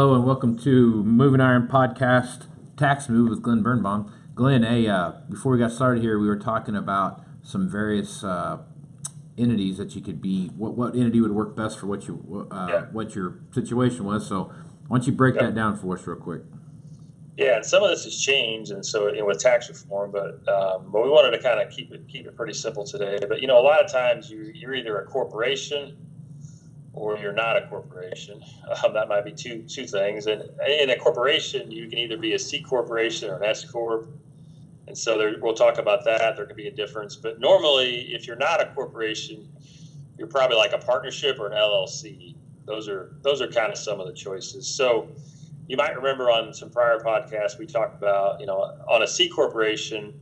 Hello and welcome to Moving Iron Podcast Tax Move with Glen Birnbaum. Glen, hey, uh, before we got started here, we were talking about some various uh, entities that you could be. What, what entity would work best for what you uh, Yeah. what your situation was? So why don't you break Yeah. that down for us real quick? Yeah, and some of this has changed, and so you know, with tax reform, but um, but we wanted to kind of keep it keep it pretty simple today. But you know, a lot of times you you're either a corporation or you're not a corporation. Um, that might be two two things. And in a corporation, you can either be a C corporation or an S corp. And so there, we'll talk about that. There could be a difference, but normally, if you're not a corporation, you're probably like a partnership or an LLC. Those are those are kind of some of the choices. So you might remember on some prior podcasts we talked about, you know, on a C corporation,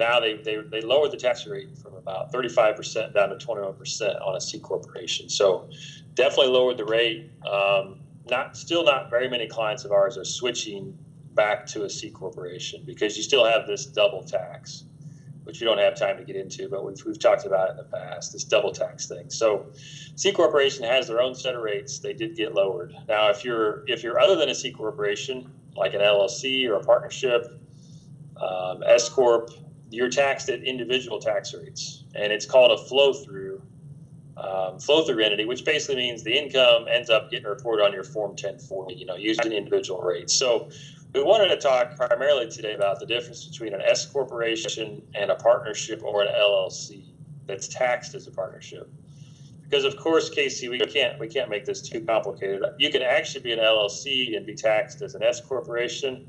now they, they, they lowered the tax rate from about 35% down to 21% on a C corporation. So definitely lowered the rate. Um, not still not very many clients of ours are switching back to a C corporation because you still have this double tax, which we don't have time to get into, but we've, we've talked about it in the past, this double tax thing. So C corporation has their own set of rates. They did get lowered. Now, if you're if you're other than a C corporation, like an LLC or a partnership, um, S corp, you're taxed at individual tax rates, and it's called a flow through um, flow through entity, which basically means the income ends up getting reported on your Form 1040. You know, using individual rates. So. We wanted to talk primarily today about the difference between an S corporation and a partnership or an LLC that's taxed as a partnership because of course casey we can't we can't make this too complicated you can actually be an llc and be taxed as an s corporation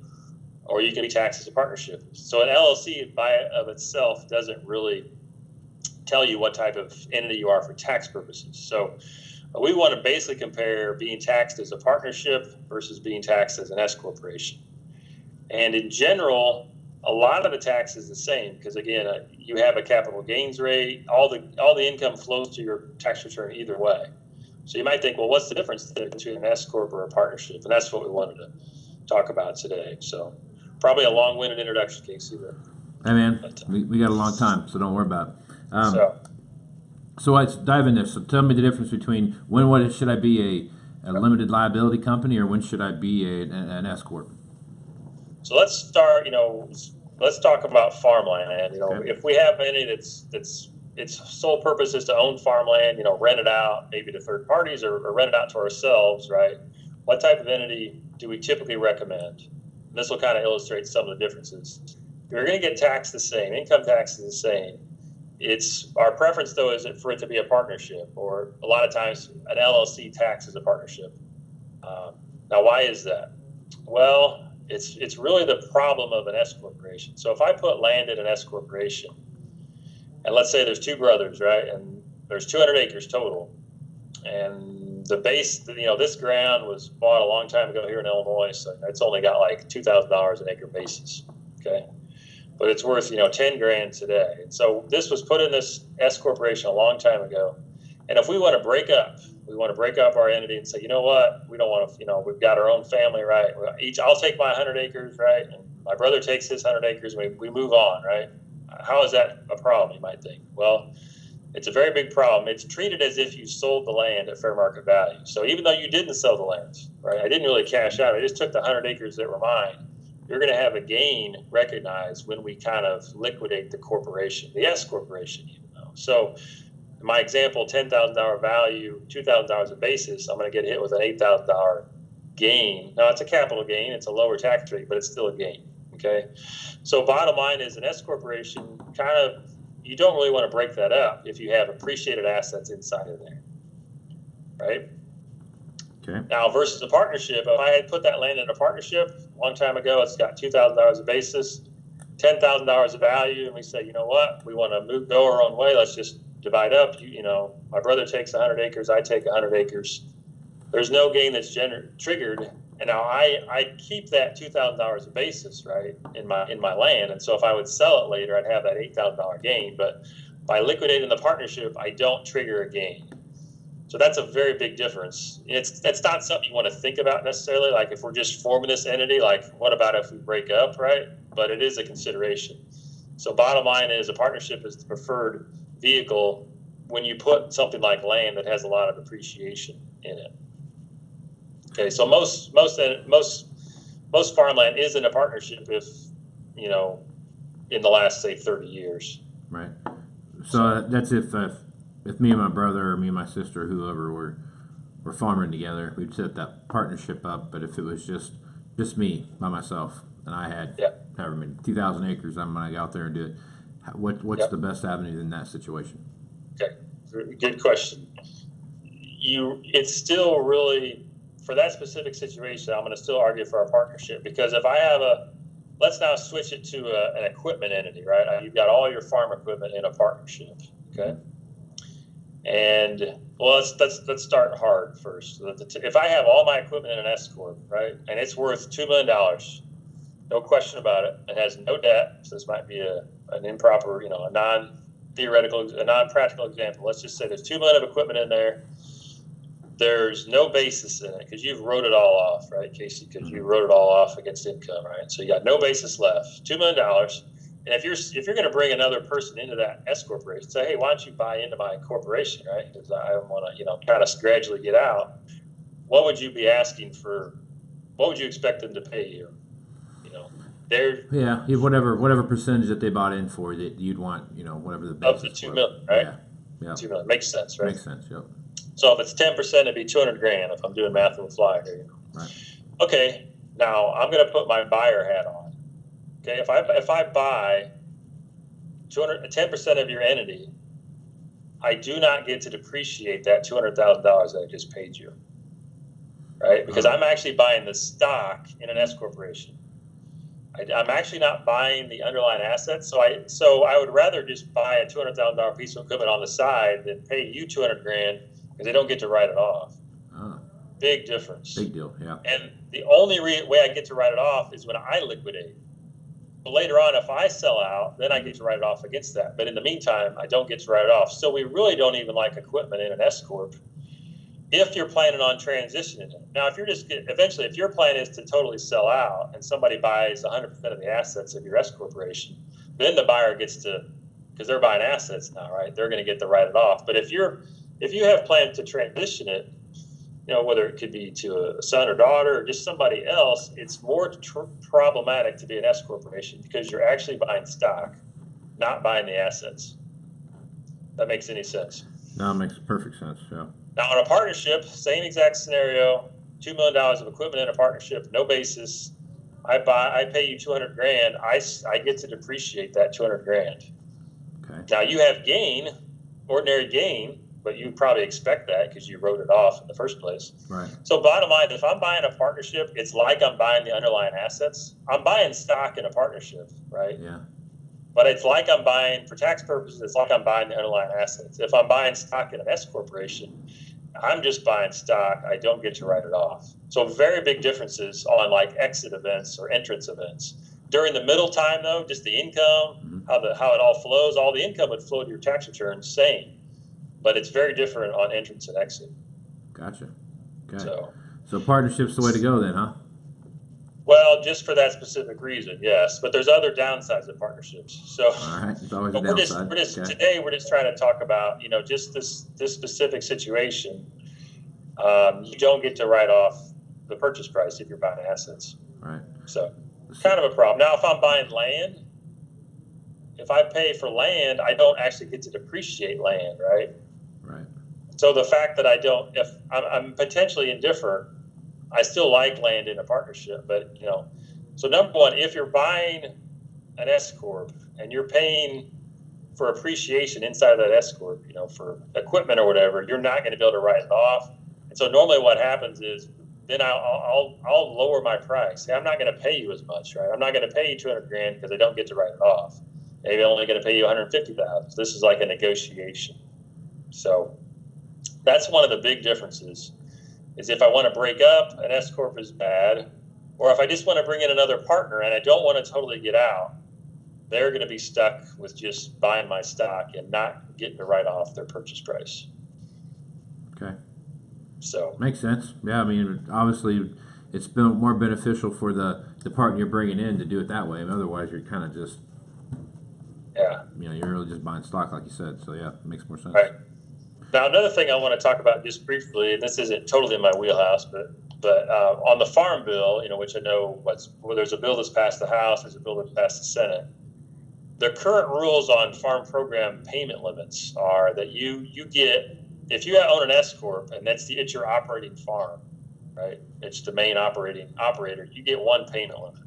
or you can be taxed as a partnership. So an llc by of itself doesn't really tell you what type of entity you are for tax purposes. So we want to basically compare being taxed as a partnership versus being taxed as an s corporation. And in general a lot of the tax is the same because again uh, you have a capital gains rate all the all the income flows to your tax return either way. So you might think well what's the difference between an s corp or a partnership? And that's what we wanted to talk about today so probably a long-winded introduction casey but, Hey man, but, uh, we, we got a long time, so don't worry about it. Um, so So let's dive in there. So tell me the difference between when what should I be a, a limited liability company or when should I be a, an S corp? So let's start. You know, let's talk about farmland. You know, Okay. if we have any that's that's its sole purpose is to own farmland, you know, rent it out maybe to third parties or, or rent it out to ourselves, right? What type of entity do we typically recommend? This will kind of illustrate some of the differences. You're going to get taxed the same. Income tax is the same. It's our preference though is for it to be a partnership, or a lot of times an LLC tax is a partnership. Um, now, why is that? Well, it's it's really the problem of an S corporation. So if I put land in an S corporation, and let's say there's two brothers, right, and there's 200 acres total, and the base, you know, this ground was bought a long time ago here in Illinois, so it's only got like two thousand dollars an acre basis, okay, but it's worth you know 10 grand today. And so this was put in this S corporation a long time ago, and if we want to break up, we want to break up our entity and say, you know what, we don't want to, you know, we've got our own family, right? Each, I'll take my 100 acres, right? And my brother takes his 100 acres, and we, we move on, right? How is that a problem, you might think? Well, it's a very big problem. It's treated as if you sold the land at fair market value. So even though you didn't sell the land, right? I didn't really cash out. I just took the 100 acres that were mine. You're going to have a gain recognized when we kind of liquidate the corporation, the S corporation, even though. So my example, ten thousand dollar value, two thousand dollars a basis, I'm going to get hit with an eight thousand dollar gain. Now it's a capital gain, it's a lower tax rate, but it's still a gain. Okay, so bottom line is an S corporation kind of you don't really want to break that up if you have appreciated assets inside of there, right? Okay. Now versus a partnership, if I had put that land in a partnership a long time ago, it's got two thousand dollars a basis, ten thousand dollars of value, and we say, you know what, we want to move go our own way. Let's just divide up. You, you know, my brother takes hundred acres, I take hundred acres. There's no gain that's gener- triggered, and now I I keep that two thousand dollars a basis right in my in my land, and so if I would sell it later, I'd have that eight thousand dollar gain. But by liquidating the partnership, I don't trigger a gain. So that's a very big difference. It's that's not something you want to think about necessarily. Like if we're just forming this entity, like what about if we break up, right? But it is a consideration. So bottom line is a partnership is the preferred vehicle when you put something like land that has a lot of appreciation in it. Okay, so most most most most farmland is in a partnership if you know in the last say 30 years. Right. So uh, that's if uh, if me and my brother or me and my sister, whoever were were farming together, we'd set that partnership up. But if it was just just me by myself and I had Yeah. however many two thousand acres, I'm gonna go out there and do it. What what's the best avenue in that situation? Okay, good question. You, it's still really for that specific situation. I'm going to still argue for our partnership because if I have a, let's now switch it to a, an equipment entity, right? Uh, You've got all your farm equipment in a partnership, okay? And well, let's let's let's start hard first. If I have all my equipment in an S corp, right, and it's worth two million dollars, no question about it. It has no debt, so this might be a an improper, you know, a non theoretical, a non-practical example. Let's just say there's two million of equipment in there. There's no basis in it because you've wrote it all off, right, Casey? Because you wrote it all off against income, right? So you got no basis left. Two million dollars. And if you're if you're going to bring another person into that S corporation, say, hey, why don't you buy into my corporation, right? Because I want to, you know, kind of gradually get out. What would you be asking for? What would you expect them to pay you? You know, they're Yeah, whatever whatever percentage that they bought in for that you'd want, you know, whatever the Up to basis two million, right? Yeah, yeah, two million makes sense, right? makes sense. Yep. So if it's ten percent, it'd be two hundred grand. If I'm doing math on the fly here, you know. Right. Okay, now I'm going to put my buyer hat on. Okay, if I if I buy 200 10 percent of your entity, I do not get to depreciate that two hundred thousand dollars that I just paid you. Right, because uh-huh. I'm actually buying the stock in an S corporation. I, I'm actually not buying the underlying assets, so I so I would rather just buy a two hundred thousand dollar piece of equipment on the side than pay you two hundred grand because they don't get to write it off. Ah, Big difference. big deal. Yeah. And the only re- way I get to write it off is when I liquidate. But later on, if I sell out, then I get to write it off against that. But in the meantime, I don't get to write it off. So we really don't even like equipment in an S corp. If you're planning on transitioning it, now if you're just eventually, if your plan is to totally sell out and somebody buys 100% of the assets of your S corporation, then the buyer gets to, because they're buying assets now, right? They're going to get to write it off. But if you're, if you have planned to transition it, you know, whether it could be to a son or daughter or just somebody else, it's more tr- problematic to be an S corporation because you're actually buying stock, not buying the assets. That makes any sense. No, it makes perfect sense. Yeah. Now, in a partnership, same exact scenario, two million dollars of equipment in a partnership, no basis. I buy, I pay you two hundred grand. I, I get to depreciate that two hundred grand. Okay. Now you have gain, ordinary gain, but you probably expect that because you wrote it off in the first place. Right. So bottom line, if I'm buying a partnership, it's like I'm buying the underlying assets. I'm buying stock in a partnership, right? Yeah. But it's like I'm buying, for tax purposes, it's like I'm buying the underlying assets. If I'm buying stock in an S corporation, I'm just buying stock. I don't get to write it off. So very big differences on like exit events or entrance events. During the middle time, though, just the income, Mhm. how the how it all flows, all the income would flow to your tax return, same. But it's very different on entrance and exit. Gotcha. Okay. So, So. partnership's the way to go then, huh? Well, just for that specific reason, yes. But there's other downsides of partnerships. So, All right. It's always a but we're just, we're just okay. today we're just trying to talk about you know just this this specific situation. Um, you don't get to write off the purchase price if you're buying assets. Right. So, it's kind of a problem. Now, if I'm buying land, if I pay for land, I don't actually get to depreciate land, right? So the fact that I don't, if I'm, I'm potentially indifferent, I still like land in a partnership. But you know, so number one, if you're buying an S corp and you're paying for appreciation inside of that S corp, you know, for equipment or whatever, you're not going to be able to write it off. And so normally what happens is then I'll I'll, I'll lower my price. I'm not going to pay you as much, right? I'm not going to pay you 200 grand because I don't get to write it off. Maybe I'm only going to pay you 150,000. This is like a negotiation. So that's one of the big differences is if I want to break up, an S corp is bad, or if I just want to bring in another partner and I don't want to totally get out, they're going to be stuck with just buying my stock and not getting to write off their purchase price. Okay. So Makes sense. Yeah. I mean, obviously, it's been more beneficial for the the partner you're bringing in to do it that way. Otherwise, you're kind of just yeah, you know you're really just buying stock, like you said. So yeah, it makes more sense. Right. Now another thing I want to talk about just briefly, and this isn't totally in my wheelhouse, but But uh, on the farm bill, you know, which I know what's well, there's a bill that's passed the House, there's a bill that's passed the Senate. The current rules on farm program payment limits are that you you get if you own an S corp and that's the it's your operating farm, right? It's the main operating operator. You get one payment limit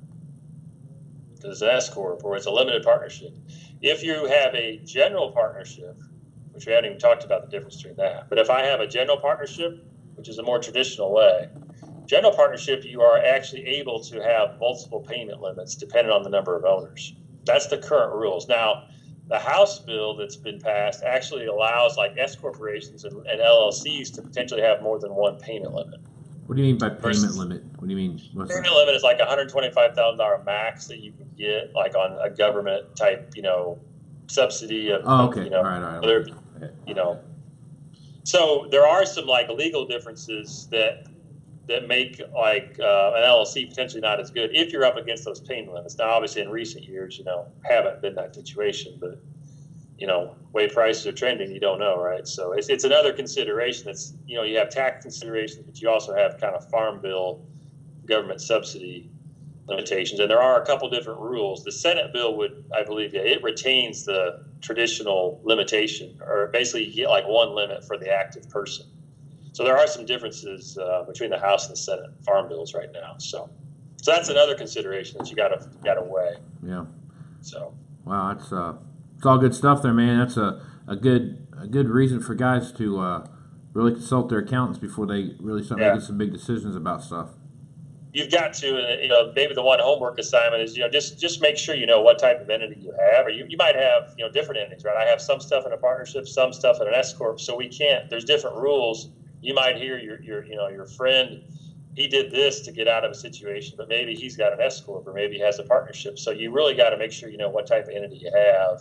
because it's an S corp or it's a limited partnership. If you have a general partnership, which we haven't even talked about the difference between that, but if I have a general partnership, which is a more traditional way, general partnership you are actually able to have multiple payment limits depending on the number of owners. That's the current rules. Now, the House bill that's been passed actually allows like S corporations and, and LLCs to potentially have more than one payment limit. What do you mean by payment Versus- limit? What do you mean? What's that? Payment limit is like $125,000 max that you can get like on a government type, you know, subsidy of, Oh, okay. you know, all right, all right. whether, you know. So there are some like legal differences that that make like uh, an LLC potentially not as good if you're up against those payment limits. Now, obviously, in recent years, you know, haven't been that situation, but you know, way prices are trending, you don't know, right? So it's it's another consideration. That's you know, you have tax considerations, but you also have kind of farm bill, government subsidy limitations, and there are a couple different rules. The Senate bill would, I believe, yeah, it retains the traditional limitation, or basically you get like one limit for the active person. So there are some differences uh, between the House and the Senate farm bills right now. So, so that's another consideration that you got to got to weigh. Yeah. So, Wow, that's uh, it's all good stuff there, man. That's a, a good a good reason for guys to uh, really consult their accountants before they really start Yeah. making some big decisions about stuff. You've got to, you know, maybe the one homework assignment is, you know, just just make sure you know what type of entity you have, or you, you might have, you know, different entities, right? I have some stuff in a partnership, some stuff in an S corp, so we can't. There's different rules. You might hear your your you know your friend, he did this to get out of a situation, but maybe he's got an S corp, or maybe he has a partnership. So you really got to make sure you know what type of entity you have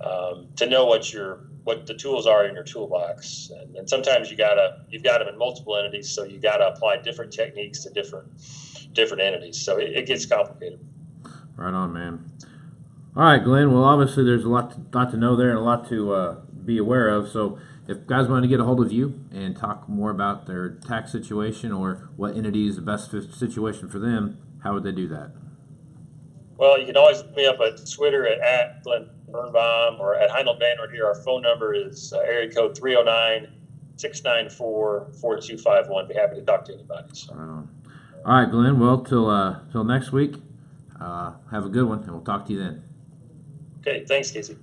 um, to know what your what the tools are in your toolbox. And, and sometimes you gotta you've got them in multiple entities, so you got to apply different techniques to different different entities. So it, it gets complicated. Right on, man. All right, Glen. Well, obviously there's a lot to, lot to know there and a lot to uh, be aware of. So if guys want to get a hold of you and talk more about their tax situation or what entity is the best situation for them, how would they do that? Well, you can always look me up at Twitter at, at Glen Birnbaum or at Heinold Banwart here. Our phone number is uh, area code 309 694 4251. Be happy to talk to anybody. So, on. All right, Glen. Well, till uh, till next week. Uh, have a good one, and we'll talk to you then. okay, thanks, Casey.